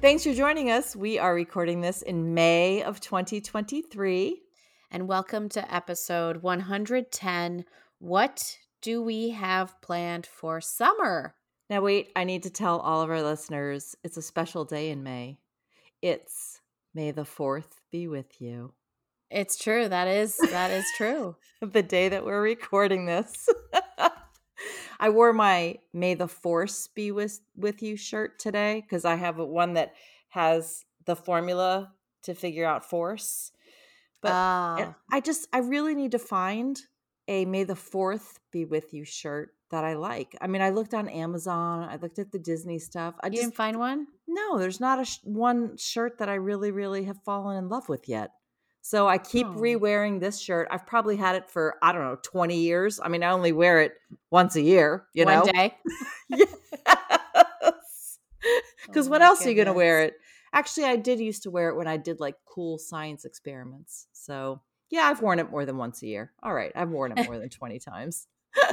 Thanks for joining us. We are recording this in May of 2023. And welcome to episode 110 What do we have planned for summer? Now, wait, I need to tell all of our listeners it's a special day in May. It's May the 4th be with you. It's true. That is that is true. the day that we're recording this. I wore my May the Force be with with you shirt today because I have one that has the formula to figure out force. But uh. I just I really need to find a May the 4th be with you shirt that I like. I mean, I looked on Amazon, I looked at the Disney stuff. I you just, didn't find one? No, there's not a sh- one shirt that I really really have fallen in love with yet. So I keep oh. re-wearing this shirt. I've probably had it for I don't know 20 years. I mean, I only wear it once a year, you One know. One day. yes. Cuz oh what else goodness. are you going to wear it? Actually, I did used to wear it when I did like cool science experiments. So, yeah, I've worn it more than once a year. All right, I've worn it more than 20 times.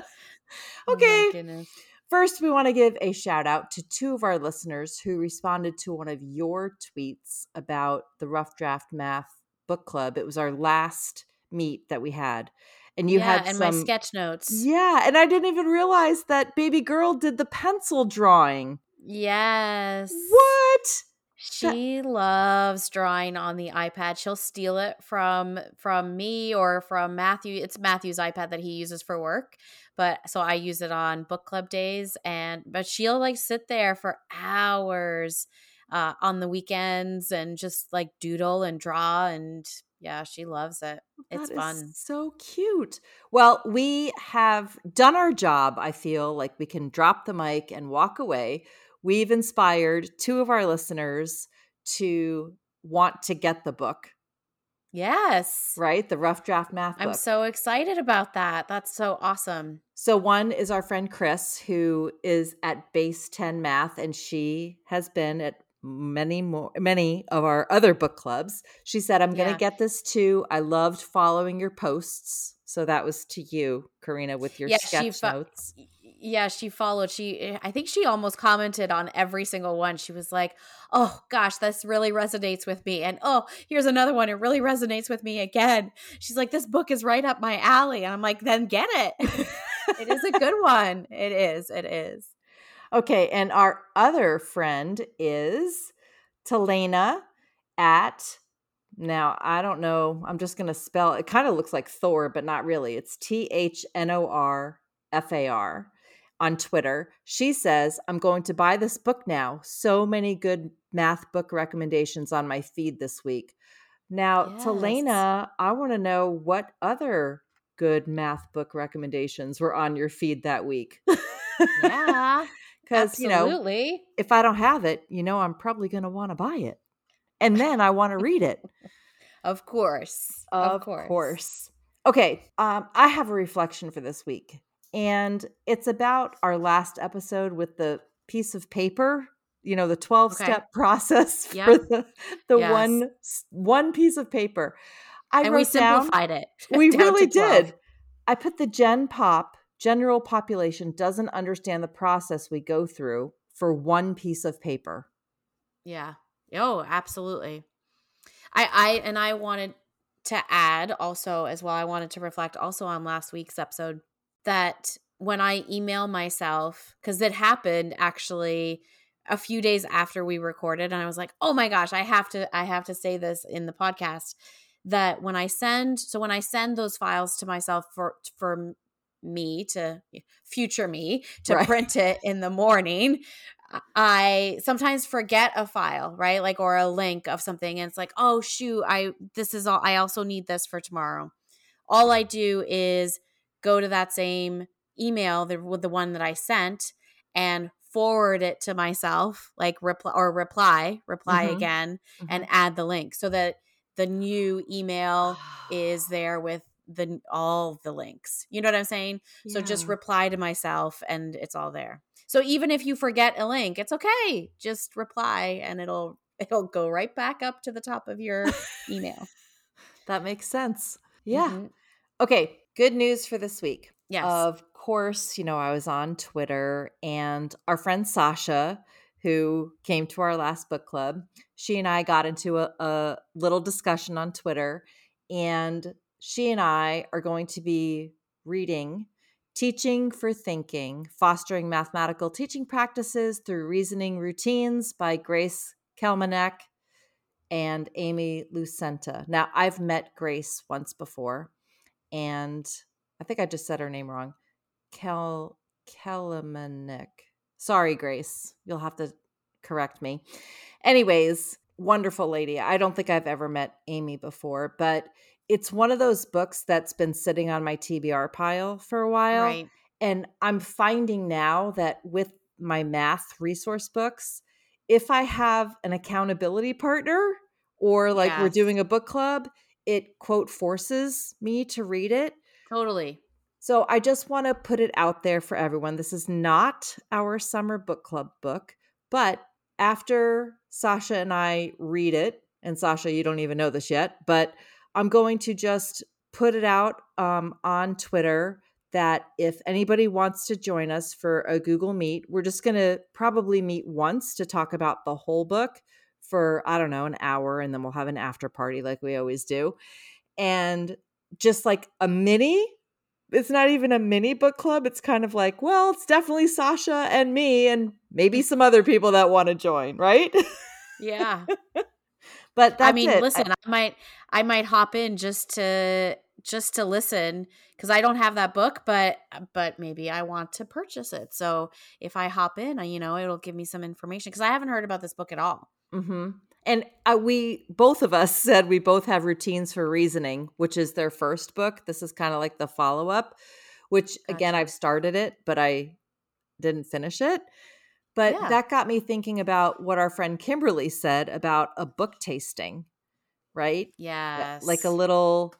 Oh okay. Oh First, we want to give a shout out to two of our listeners who responded to one of your tweets about the rough draft math book club. It was our last meet that we had. And you yeah, had and some, my sketch notes. Yeah, and I didn't even realize that baby girl did the pencil drawing. Yes. What? She that- loves drawing on the iPad. She'll steal it from from me or from Matthew. It's Matthew's iPad that he uses for work. But so I use it on book club days and but she'll like sit there for hours uh, on the weekends and just like doodle and draw and yeah she loves it. It's fun. so cute. Well we have done our job i feel like we can drop the mic and walk away. We've inspired two of our listeners to want to get the book. Yes. Right? The rough draft math book. i'm so excited about that. That's so awesome. So one is our friend chris who is at base 10 math and she has been at many more many of our other book clubs. She said i'm going to yeah. get this too. I loved following your posts. So that was to you karina with your yeah, sketch fo- notes. yeah she followed she eh, i think she almost commented on every single one. She was like oh gosh this really resonates with me. And oh here's another one. It really resonates with me again. She's like this book is right up my alley. And i'm like then get it. It is a good one. It is. It is Okay, and our other friend is Talena at now I don't know. I'm just going to spell it. Kind of looks like Thor, but not really. It's T H N O R F A R on Twitter. She says, "I'm going to buy this book now. So many good math book recommendations on my feed this week." Now, yes. Talena, I want to know what other good math book recommendations were on your feed that week. yeah. Because, you know, if I don't have it, you know, I'm probably going to want to buy it. And then I want to read it. of course. Of, of course. course. Okay. Um, I have a reflection for this week. And it's about our last episode with the piece of paper you know the 12 okay. step process yep. for the, the yes. one one piece of paper i and we simplified down, it we really did i put the gen pop general population doesn't understand the process we go through for one piece of paper. Yeah. Oh, absolutely. I I and I wanted to add also as well I wanted to reflect also on last week's episode that when I email myself cuz it happened actually a few days after we recorded and I was like, "Oh my gosh, I have to I have to say this in the podcast." That when I send so when I send those files to myself for for me to future me to right. print it in the morning i sometimes forget a file right like or a link of something and it's like oh shoot i this is all i also need this for tomorrow all i do is go to that same email the, with the one that i sent and forward it to myself, like reply or reply, reply Mhm. again, and Mhm. add the link so that the new email is there with the all the links. You know what I'm saying? So just reply to myself and it's all there. So even if you forget a link, it's okay. Just reply and it'll it'll go right back up to the top of your email. that makes sense. Yeah. Mhm. Okay, good news for this week. Yes. Of course, you know, I was on Twitter and our friend Sasha, who came to our last book club, she and I got into a, a little discussion on Twitter. And she and I are going to be reading Teaching for Thinking Fostering Mathematical Teaching Practices Through Reasoning Routines by Grace Kelmanek and Amy Lucenta. Now, I've met Grace once before, and I think I just said her name wrong. Kel Kelmanek. Sorry, Grace. You'll have to correct me. Anyways, wonderful lady. I don't think I've ever met Amy before, but it's one of those books that's been sitting on my TBR pile for a while. right. And I'm finding now that with my math resource books, if I have an accountability partner or like we're doing a book club, it quote forces me to read it. Totally. So I just want to put it out there for everyone. This is not our summer book club book, but after Sasha and I read it, and Sasha, you don't even know this yet, but I'm going to just put it out um, on Twitter that if anybody wants to join us for a Google Meet, we're just going to probably meet once to talk about the whole book for, I don't know, an hour, and then we'll have an after party like we always do. And just like a mini, it's not even a mini book club. It's kind of like, well, it's definitely Sasha and me, and maybe some other people that want to join, right? Yeah. but that's I mean, it. listen, I might I might hop in just to just to listen because I don't have that book, but but maybe I want to purchase it. So if I hop in, I, you know, it'll give me some information because I haven't heard about this book at all. hmm And uh, we both of us said we both have routines for reasoning, which is their first book. This is kind of like the follow up, which again, I've started it, but I didn't finish it. But Yeah. that got me thinking about what our friend Kimberly said about a book tasting, right? Yes. like a little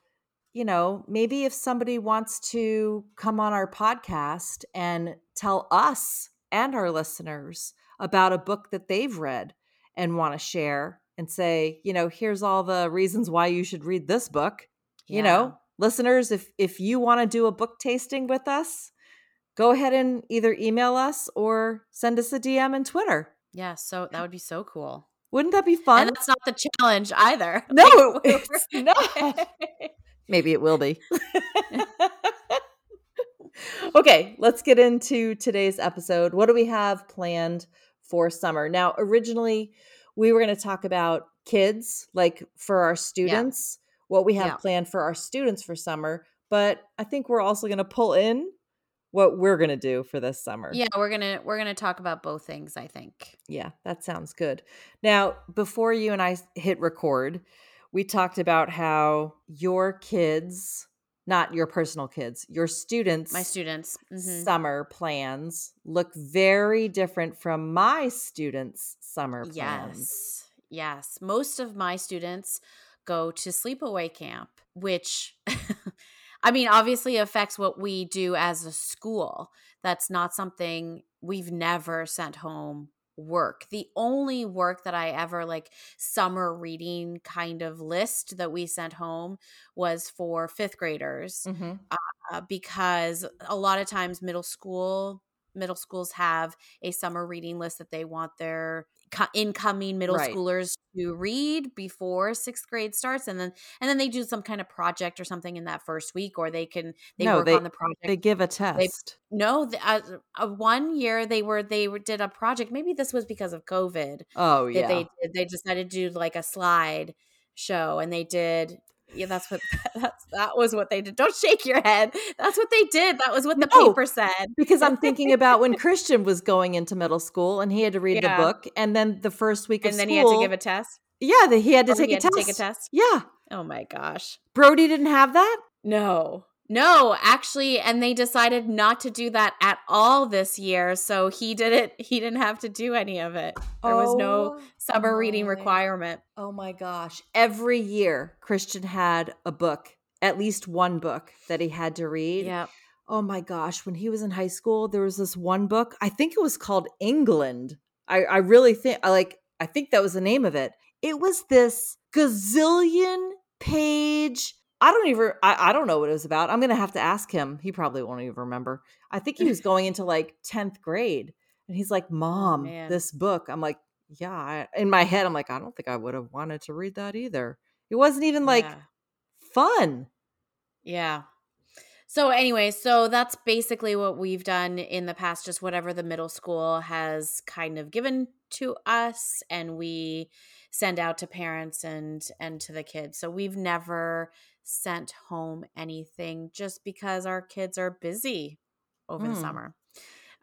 you know maybe if somebody wants to come on our podcast and tell us and our listeners about a book that they've read and want to share and say you know here's all the reasons why you should read this book you know listeners if if you want to do a book tasting with us go ahead and either email us or send us a dm in twitter Yeah, so that would be so cool. wouldn't that be fun And that's not the challenge either. No, Like, it's not. Maybe it will be. okay, let's get into today's episode. What do we have planned for summer? Now, originally, we were going to talk about kids, like for our students, what we have Yeah. planned for our students for summer. But I think we're also going to pull in what we're going to do for this summer. yeah, we're gonna we're gonna talk about both things. I think. Yeah, that sounds good. Now, before you and I hit record, we talked about how your kids, not your personal kids, your students, My students. Mhm. summer plans look very different from my students' summer plans. Yes. Yes. Most of my students go to sleepaway camp, which I mean, obviously affects what we do as a school. That's not something we've never sent home work. The only work that I ever like summer reading kind of list that we sent home was for fifth graders Mhm. uh, because a lot of times middle school middle schools have a summer reading list that they want their incoming middle Right. schoolers to read before sixth grade starts and then and then they do some kind of project or something in that first week or they can they No, work they- on the project They give a test. no the, uh, uh, one year they were they did a project maybe this was because of covid oh, that yeah. they they decided to do like a slide show and they did yeah that's what that's that was what they did don't shake your head that's what they did that was what the No, paper said because I'm thinking about when Christian was going into middle school and he had to read Yeah. the book, and then the first week of school. and then school, he had to give a test yeah, that he had to oh, take he a had test. to take a test Yeah, oh my gosh Brody didn't have that. no No, actually, and they decided not to do that at all this year. So he did it. He didn't have to do any of it. There was no Oh summer reading requirement. Oh my gosh. Every year, Christian had a book, at least one book that he had to read. Yeah. Oh my gosh. When he was in high school, there was this one book. I think it was called England. I, I really think, I like, I think that was the name of it. It was this gazillion page. I don't even, I, I don't know what it was about. I'm going to have to ask him. He probably won't even remember. I think he was going into like 10th grade. And he's like, oh, Mom, man. this book. I'm like, yeah. I, in my head, I'm like, I don't think I would have wanted to read that either. It wasn't even like Yeah. fun. Yeah. So anyway, so that's basically what we've done in the past just whatever the middle school has kind of given to us and we send out to parents and and to the kids. So we've never sent home anything just because our kids are busy over the Mm. summer.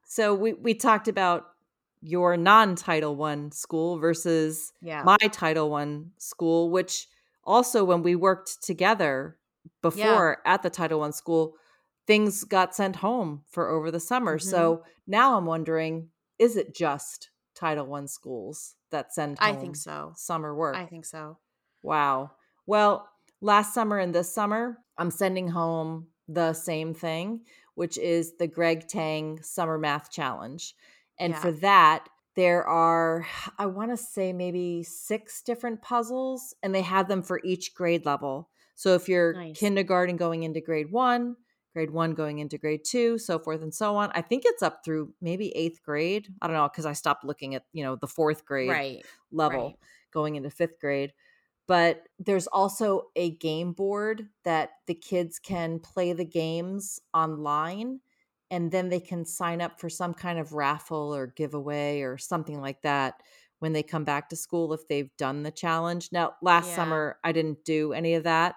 So we we talked about your non-title 1 school versus Yeah. my title 1 school which also when we worked together before at the title 1 school things got sent home for over the summer. Mhm. So now I'm wondering is it just title 1 schools that send home I think so. summer work? I think so. Wow. Well, last summer and this summer, I'm sending home the same thing, which is the Greg Tang Summer Math Challenge. And Yeah. for that, there are, I want to say maybe six different puzzles, and they have them for each grade level. So if you're Nice. kindergarten going into grade one, grade one going into grade two, so forth and so on. I think it's up through maybe eighth grade. I don't know because I stopped looking at, you know, the fourth grade Right. level Right. going into fifth grade. But there's also a game board that the kids can play the games online and then they can sign up for some kind of raffle or giveaway or something like that when they come back to school if they've done the challenge. Now, last Yeah. summer, I didn't do any of that.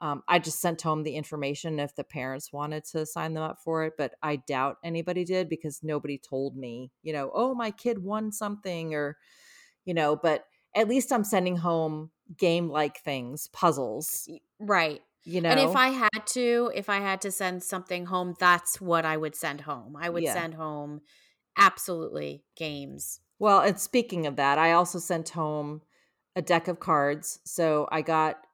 Um, I just sent home the information if the parents wanted to sign them up for it, but I doubt anybody did because nobody told me, you know, oh, my kid won something or, you know, but at least I'm sending home game like things, puzzles, Right. you know. And if I had to, if I had to send something home, that's what I would send home. I would Yeah. send home absolutely games. Well, and speaking of that, I also sent home a deck of cards. So I got,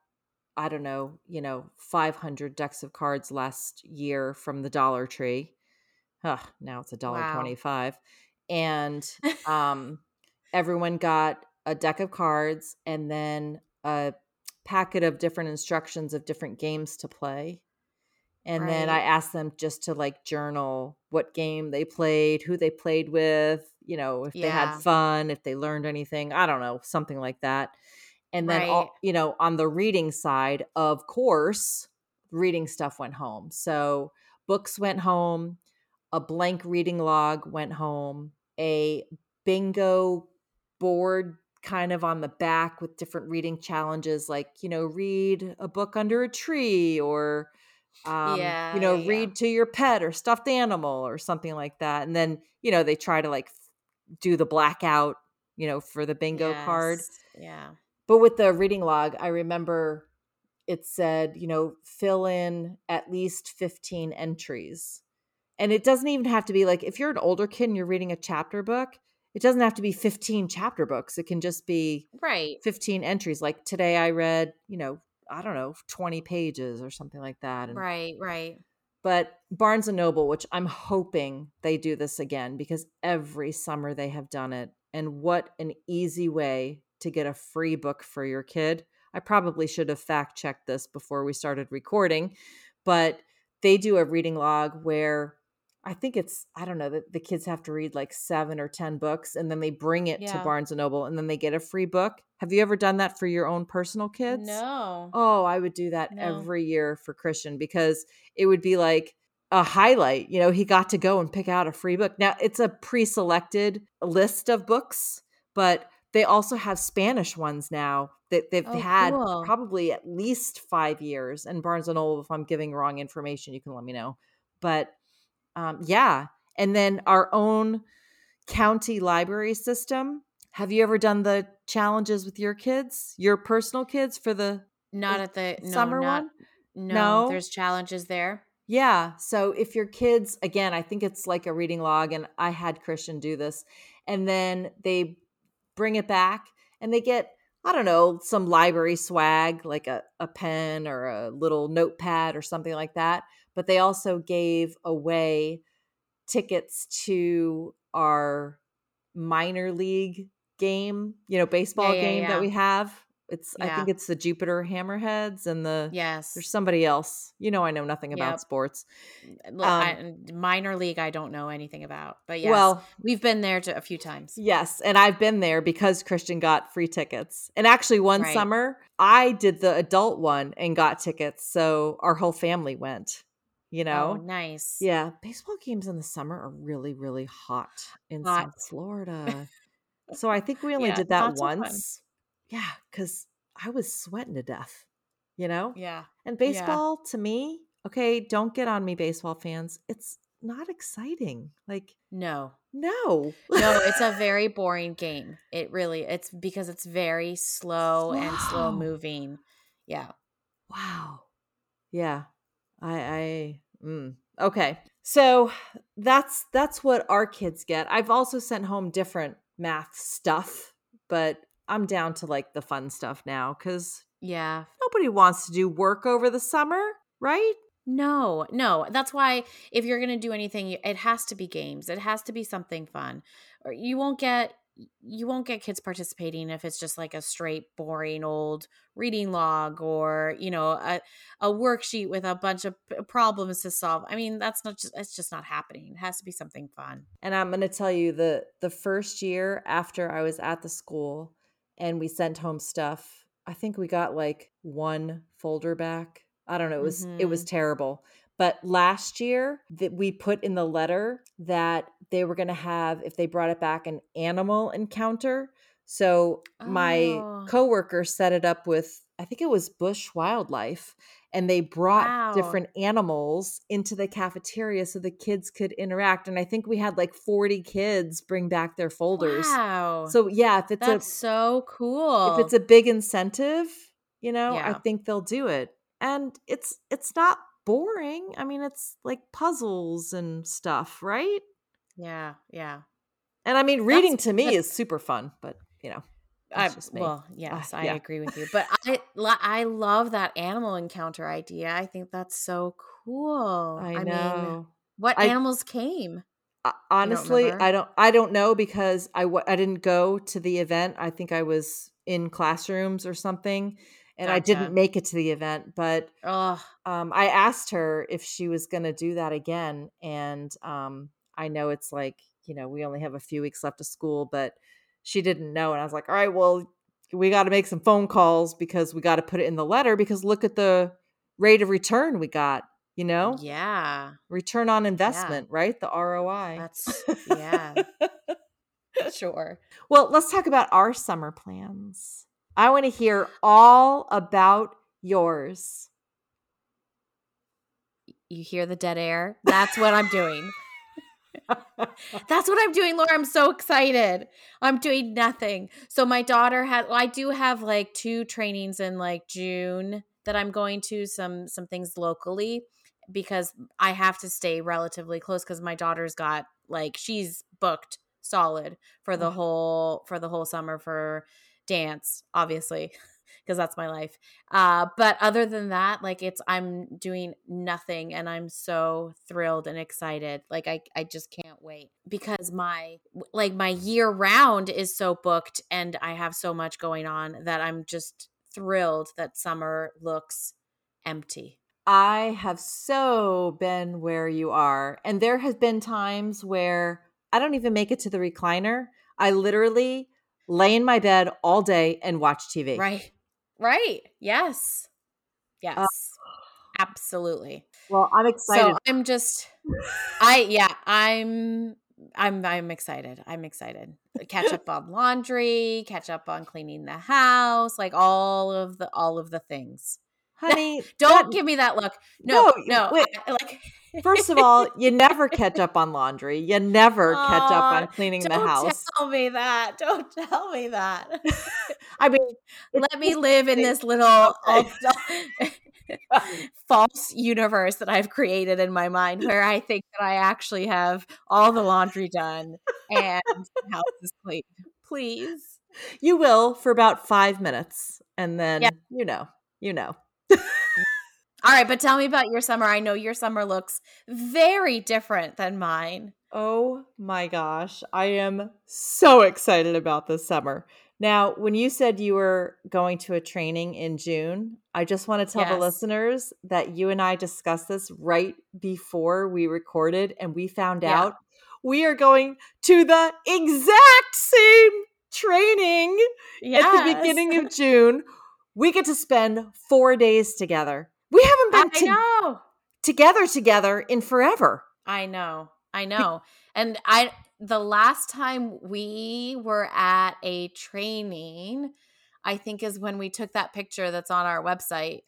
I don't know, you know, 500 decks of cards last year from the Dollar Tree. Ugh, now it's a dollar Wow. 25. And um, everyone got a deck of cards and then a packet of different instructions of different games to play. And then I asked them just to like journal what game they played, who they played with, you know, if they had fun, if they learned anything, I don't know, something like that. And then, Right. all, you know, on the reading side, of course, reading stuff went home. So books went home, a blank reading log went home, a bingo board kind of on the back with different reading challenges like you know read a book under a tree or um Yeah, you know yeah, read to your pet or stuffed animal or something like that and then you know they try to like do the blackout you know for the bingo card Yeah. But with the reading log, I remember it said, you know, fill in at least 15 entries. And it doesn't even have to be like if you're an older kid and you're reading a chapter book, it doesn't have to be 15 chapter books. It can just be Right. 15 entries. Like today I read, you know, I don't know, 20 pages or something like that. And Right. Right. but Barnes and Noble, which I'm hoping they do this again because every summer they have done it. And what an easy way to get a free book for your kid. I probably should have fact checked this before we started recording, but they do a reading log where I think it's, I don't know, that the kids have to read like seven or 10 books and then they bring it to Barnes and Noble and then they get a free book. Have you ever done that for your own personal kids? No. Oh, I would do that No. every year for Christian because it would be like a highlight. You know, he got to go and pick out a free book. Now, it's a pre selected list of books, but they also have Spanish ones now that they've Oh, had cool. probably at least five years. And Barnes and Noble, if I'm giving wrong information, you can let me know. But um, yeah. And then our own county library system. Have you ever done the challenges with your kids, your personal kids for the Not at the no, summer not, one? No, No? there's challenges there. Yeah. So if your kids, again, I think it's like a reading log, and I had Christian do this, and then they bring it back and they get, I don't know, some library swag, like a, a pen or a little notepad or something like that. But they also gave away tickets to our minor league game, you know, baseball Yeah, yeah, game yeah. that we have. It's I think it's the Jupiter Hammerheads and the Yes. there's somebody else. You know I know nothing about Yep. sports. Look, I, minor league, I don't know anything about, but yes, Um Well, we've been there to, a few times. Yes, and I've been there because Christian got free tickets. And actually one Right. summer I did the adult one and got tickets, so our whole family went, you Oh, know. nice. Yeah, baseball games in the summer are really really hot in Hot. South Florida. so I think we only Yeah, did that once. Yeah, cuz I was sweating to death, you know? Yeah. And baseball to me, okay, don't get on me baseball fans. It's not exciting. Like No. no. No, it's a very boring game. It really it's because it's very slow, and slow Slow. moving. Yeah. Wow. Yeah. I I mm. okay. So that's that's what our kids get. I've also sent home different math stuff, but I'm down to like the fun stuff now cuz Yeah. nobody wants to do work over the summer, right? No, no. That's why if you're going to do anything, it has to be games. It has to be something fun. Or you won't get you won't get kids participating if it's just like a straight boring old reading log or, you know, a a worksheet with a bunch of problems to solve. I mean, that's not just it's just not happening. It has to be something fun. And I'm going to tell you the the first year after I was at the school and we sent home stuff, I think we got like one folder back. I don't know, it was it was mm-hmm. terrible. But last year that we put in the letter that they were going to have if they brought it back an animal encounter. So my Oh. coworker set it up with I think it was Busch Wildlife and they brought Wow. different animals into the cafeteria so the kids could interact and I think we had like 40 kids bring back their folders. Wow. So yeah, if it's that's a so cool. if it's a big incentive, you know, I think they'll do it. And it's it's not boring. I mean, it's like puzzles and stuff, right? yeah, yeah. And I mean, reading That's- to me is super fun, but you know, I, well, yes, I yeah. agree with you. But I, I love that animal encounter idea. I think that's so cool. I mean, know. what I- animals came? Uh, honestly, remember? I don't I don't know because I w- I didn't go to the event. I think I was in classrooms or something and I didn't make it to the event, but um, I asked her if she was going to do that again. And um, I know it's like, you know, we only have a few weeks left of school, but she didn't know. And I was like, all right, well, we got to make some phone calls because we got to put it in the letter because look at the rate of return we got, you know, yeah. return on investment, right? The ROI. That's yeah. sure. well, let's talk about our summer plans. I want to hear all about yours. You hear the dead air? That's what I'm doing. That's what I'm doing, Laura. I'm so excited. I'm doing nothing. So my daughter had well, I do have like two trainings in like June that I'm going to some some things locally because I have to stay relatively close cuz my daughter's got like she's booked solid for the Oh. whole for the whole summer for dance, obviously, because that's my life. Uh, but other than that, like it's I'm doing nothing and I'm so thrilled and excited. Like I I just can't wait because my like my year round is so booked and I have so much going on that I'm just thrilled that summer looks empty. I have so been where you are. And there has been times where I don't even make it to the recliner. I literally lay in my bed all day and watch TV. Right. Right. Yes. Uh yes. Absolutely. Well, I'm excited. So I'm just I yeah, I'm I'm I'm excited. I'm excited. Uh, catch up on laundry, catch up on cleaning the house, like all of the all of the things. Honey, Don't that- give me that look. No, No, no. I- like First of all, you never catch up on laundry. You never catch up on cleaning the house. don't tell me that. Don't tell me that. I mean, Let me live in this little false universe that I've created in my mind where I think that I actually have all the laundry done and the house is clean. Please. You will for about five minutes. And then, Yeah. you know, you know. All right, but tell me about your summer. I know your summer looks very different than mine. Oh my gosh. I am so excited about this summer. Now, when you said you were going to a training in June, I just want to tell the listeners that you and I discussed this right before we recorded, and we found Yeah. out we are going to the exact same training at the beginning of June. We get to spend four days together. We haven't been to- know. together together in forever. I know. I know. And I the last time we were at a training, I think is when we took that picture that's on our website.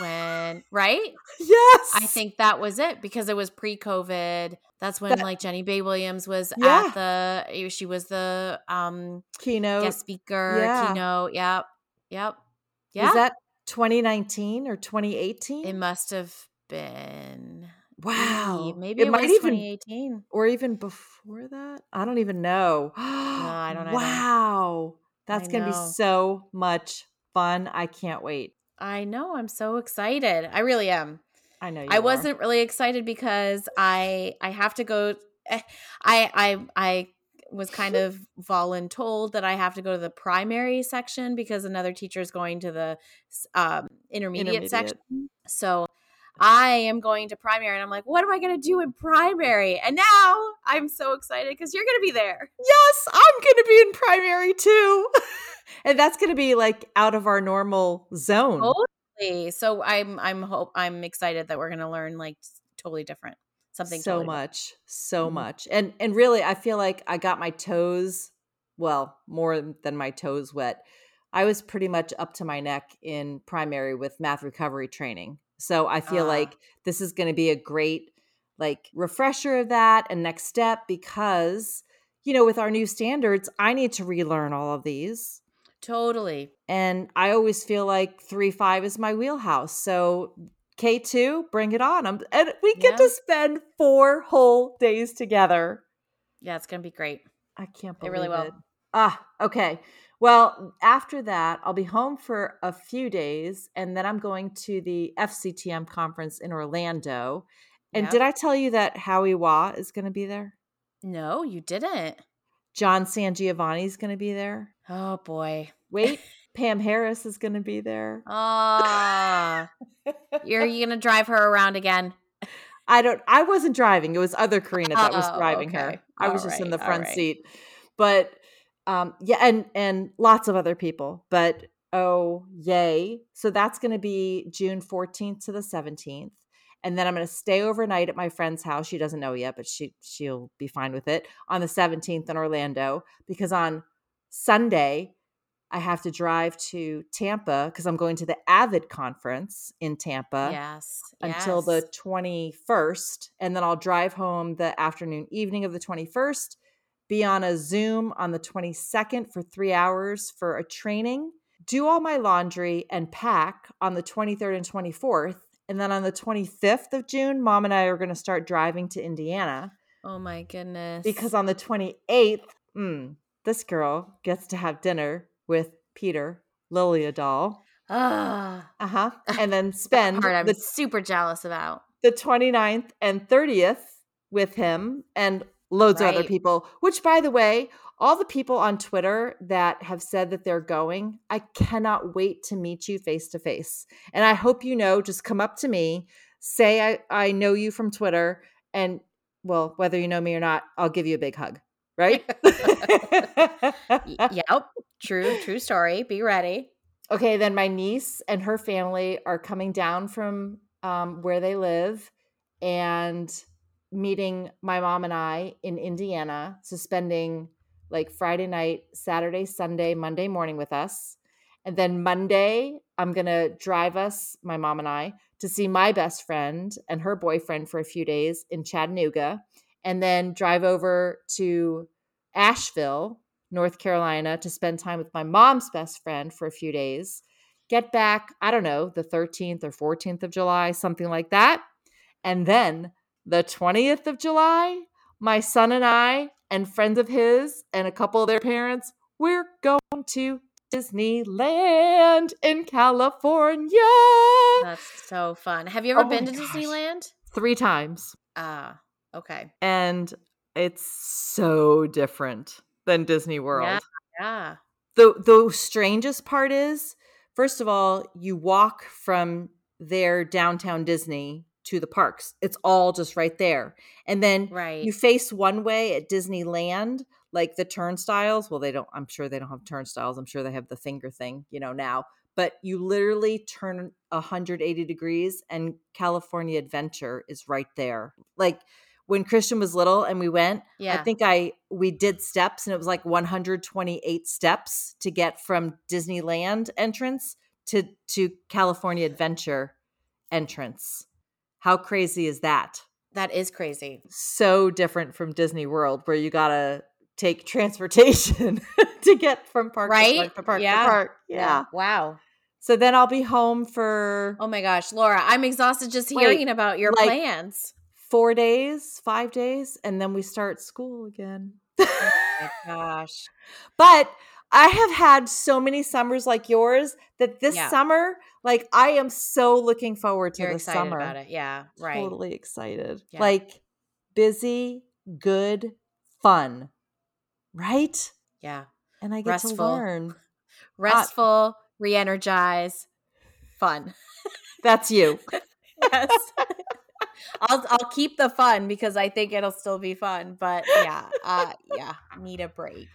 When right? Yes. I think that was it because it was pre-COVID. That's when That- like Jenny Bay Williams was Yeah. at the she was the um keynote. guest speaker, yeah. keynote. Yep. Yep. Yeah. Was that 2019 or 2018? it must have been wow. maybe, it, it, might was even 2018. or even before that. I don't even know. no, I don't either. Wow. That's going to be so much fun. I can't wait. I know. I'm so excited. I really am. I know you I are. wasn't really excited because I I have to go. eh, I I I was kind of voluntold that I have to go to the primary section because another teacher is going to the um, intermediate, section. So I am going to primary, and I'm like, what am I going to do in primary? And now I'm so excited because you're going to be there. Yes, I'm going to be in primary too. and that's going to be like out of our normal zone. Totally. So I'm I'm hope I'm excited that we're going to learn like totally different something. so totally much so Mhm. much and and really i feel like i got my toes well more than my toes wet i was pretty much up to my neck in primary with math recovery training so i feel Ah. like this is going to be a great like refresher of that and next step because you know with our new standards i need to relearn all of these Totally. and i always feel like 3-5 is my wheelhouse so k2 bring it on I'm, and we get Yeah. to spend four whole days together Yeah, it's going to be great. i can't It believe really will. it ah okay well after that i'll be home for a few days and then i'm going to the fctm conference in orlando and Yep. did i tell you that howie Hua is going to be there No, you didn't. john san is going to be there Oh boy. wait pam harris is going to be there Ah, you're you gonna drive her around again? I don't. I wasn't driving. It was other Karina that was Oh, driving okay. her. I was All just in the front right. seat. But um, yeah, and and lots of other people. But oh yay! So that's going to be June fourteenth to the seventeenth, and then I'm going to stay overnight at my friend's house. She doesn't know yet, but she she'll be fine with it on the seventeenth in Orlando because on Sunday. I have to drive to Tampa because I'm going to the Avid conference in Tampa yes. until yes. the 21st and then I'll drive home the afternoon evening of the 21st be on a Zoom on the 22nd for 3 hours for a training do all my laundry and pack on the 23rd and 24th and then on the 25th of June mom and I are going to start driving to Indiana Oh my goodness. because on the 28th mm, this girl gets to have dinner with Peter Liljedahl ah, uh-huh and then spend part I'm the super jealous about. the 29th and 30th with him and loads of other people, which, by the way, all the people on Twitter that have said that they're going, I cannot wait to meet you face to face. And I hope you know, just come up to me, say I, I know you from Twitter, and well, whether you know me or not, I'll give you a big hug. Right? Yep. True. True story. Be ready. okay, then my niece and her family are coming down from um, where they live and meeting my mom and I in Indiana. So spending like Friday night, Saturday, Sunday, Monday morning with us. And then Monday, I'm going to drive us, my mom and I, to see my best friend and her boyfriend for a few days in Chattanooga. And then drive over to Asheville, North Carolina, to spend time with my mom's best friend for a few days. get back, I don't know, the 13th or 14th of July, something like that. And then the 20th of July, my son and I and friends of his and a couple of their parents, we're going to Disneyland in California. That's so fun. Have you ever Oh been to gosh. Disneyland? Three times. Ah, okay. And it's so different than Disney World. Yeah. the the strangest part is first of all you walk from their downtown disney to the parks it's all just right there and then Right. you face one way at disneyland like the turnstiles well they don't i'm sure they don't have turnstiles i'm sure they have the finger thing you know now but you literally turn 180 degrees and california adventure is right there like when christian was little and we went yeah. I think I we did steps and it was like 128 steps to get from Disneyland entrance to to California Adventure entrance. How crazy is that? that is crazy. So different from Disney World where you got to take transportation to get from park to park to park Yeah. to park. Yeah. Wow. So then I'll be home for Oh my gosh, Laura, I'm exhausted just Wait, hearing about your like- plans. 4 days, 5 days and then we start school again. Oh my gosh. But I have had so many summers like yours that this Yeah. summer, like I am so looking forward to You're the excited summer. about it. Yeah. Right. Totally excited. Yeah. Like busy, good, fun. Right? Yeah. And I get Restful. to learn. Restful, re-energize, fun. That's you. yes. I'll I'll keep the fun because I think it'll still be fun. But yeah, uh yeah, need a break.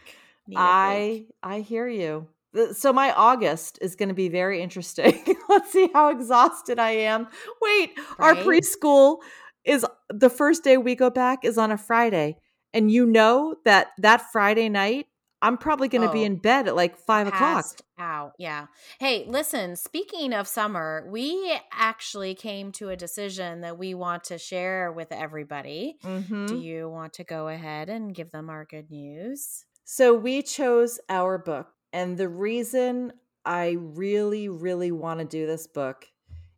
Need a break. I I hear you. So my August is going to be very interesting. Let's see how exhausted I am. Wait, our preschool is the first day we go back is on a Friday, and you know that that Friday night I'm probably going to be Oh, in bed at like five o'clock. out. Yeah. Hey, listen, speaking of summer, we actually came to a decision that we want to share with everybody. Mhm. Do you want to go ahead and give them our good news? So we chose our book. And the reason I really, really want to do this book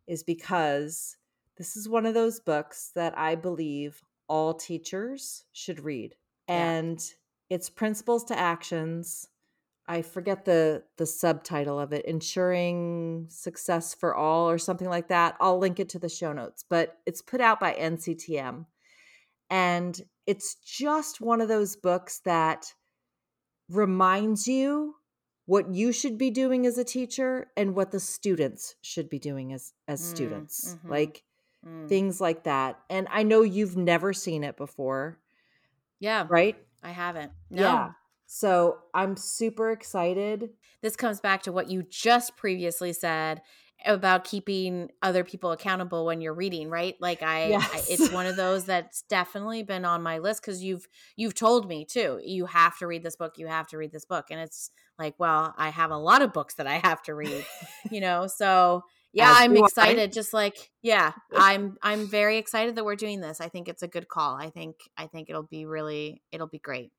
is because this is one of those books that I believe all teachers should read. Yeah. And it's Principles to Actions. I forget the the subtitle of it, Ensuring Success for All or something like that. I'll link it to the show notes, but it's put out by NCTM. And it's just one of those books that reminds you what you should be doing as a teacher and what the students should be doing as as Mm, students mhm. like Mm. things like that and i know you've never seen it before Yeah, right I haven't. No. yeah so i'm super excited this comes back to what you just previously said about keeping other people accountable when you're reading right like i, I it's one of those that's definitely been on my list because you've you've told me too you have to read this book you have to read this book and it's like well i have a lot of books that i have to read you know so yeah i'm excited just like yeah i'm i'm very excited that we're doing this i think it's a good call i think i think it'll be really it'll be great.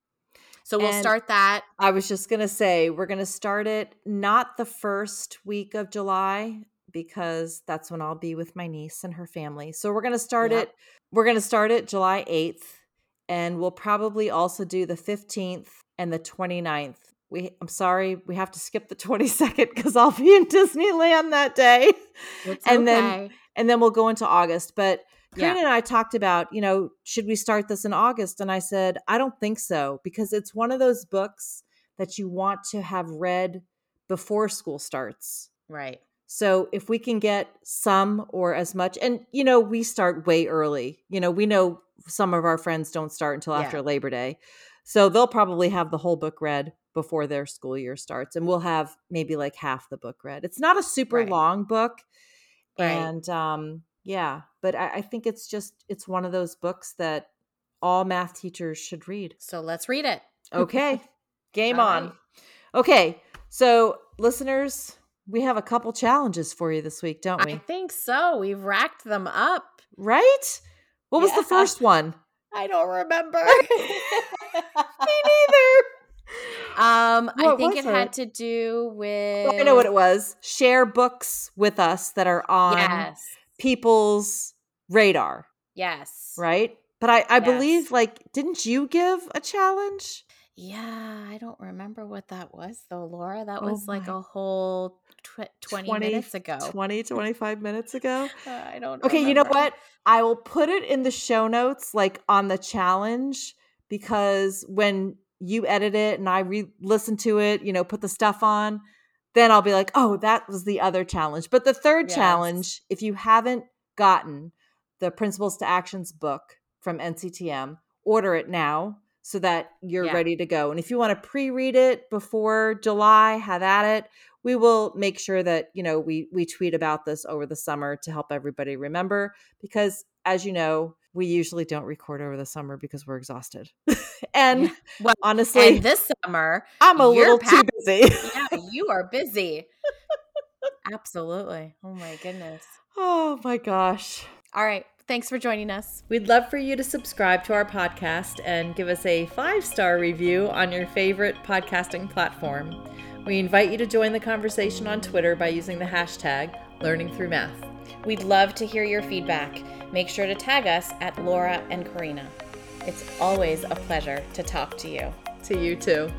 So we'll And- start that. I was just going to say we're going to start it not the first week of july because that's when i'll be with my niece and her family so we're going to start Yep. it we're going to start it july 8th and we'll probably also do the 15th and the 29th we i'm sorry we have to skip the 22nd because i'll be in disneyland that day it's and then- and then we'll go into august but Yeah. And I talked about, you know, should we start this in August? And I said, I don't think so because it's one of those books that you want to have read before school starts. right So if we can get some or as much, and you know, we start way early. You know, we know some of our friends don't start until Yeah. after Labor Day. So they'll probably have the whole book read before their school year starts. And we'll have maybe like half the book read. It's not a super Right. long book. Right. And um, yeah, but I, I think it's just it's one of those books that all math teachers should read. So let's read it. Okay. Game All on. right. Okay. So listeners, we have a couple challenges for you this week, don't we? I think so. We've racked them up. right? What was the first one? I don't remember. Me neither. Um, I think was it had to do with. I know what it was. Share books with us that are on Yes. people's radar, Yes. right? But I, I Yes. believe, like, didn't you give a challenge? Yeah, I don't remember what that was though, Laura. That Oh was like a whole tw- 20, minutes ago. 20, 25 minutes ago. Uh, I don't Okay, you know what? I will put it in the show notes, like on the challenge, because when you edit it and I re listen to it, you know, put the stuff on, then I'll be like, oh, that was the other challenge. But the third Yes. challenge, if you haven't gotten the Principles to Actions book from NCTM, order it now so that you're Yeah. ready to go. And if you want to pre-read it before July, have at it. We will make sure that, you know, we we tweet about this over the summer to help everybody remember because as you know, we usually don't record over the summer because we're exhausted. and Well, honestly, and this summer, I'm a little too busy. yeah, you are busy. Absolutely. Oh my goodness. oh my gosh. All right. Thanks for joining us. We'd love for you to subscribe to our podcast and give us a five star review on your favorite podcasting platform. We invite you to join the conversation on Twitter by using the hashtag Learning Through Math. We'd love to hear your feedback. Make sure to tag us at Laura and Karina. It's always a pleasure to talk to you. To you too.